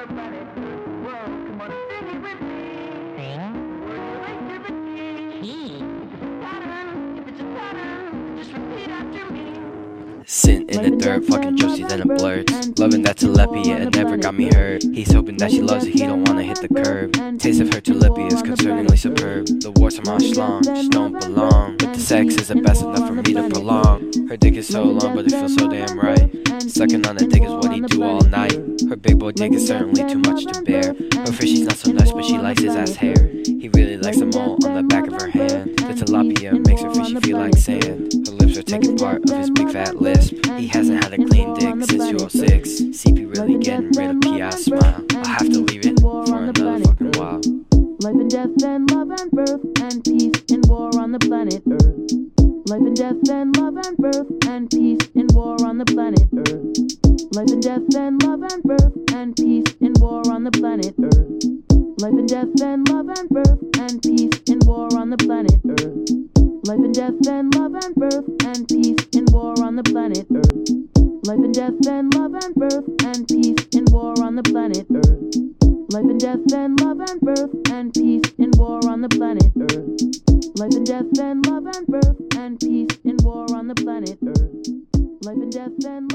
on come on Sitting in the dirt, fucking juicy then it blur. Loving that tilapia, it never got me hurt. He's hoping that she loves it, he don't wanna hit the curb. Taste of her tilapia is concerningly superb. The warts on my schlong, she don't belong. But the sex isn't best enough for me to prolong. Her dick is so long, but it feels so damn right. Sucking on it big boy dick is certainly too much to bear. Her fish, she's not so nice, but she likes his ass hair. He really likes them all on the back of her hand. The tilapia makes her fishy feel like sand. Her lips are taking part of his big fat lisp. He hasn't had a clean dick since 206. CP really getting rid of PI smile. I'll have to leave it for another fucking while. Life and death and love and birth and peace and war on the planet Earth. Life and death and love and birth and peace and war on the planet Earth. Life and death and love and birth and peace and war on the planet Earth. Life and death and love and birth and peace and war on the planet Earth. Life and death and love and birth and peace and war on the planet Earth. Life and death and love and birth and peace and war on the planet Earth. Life and death and love and birth and peace and war on the planet Earth. Life and death and love and birth and peace and war on the planet Earth. Life and death and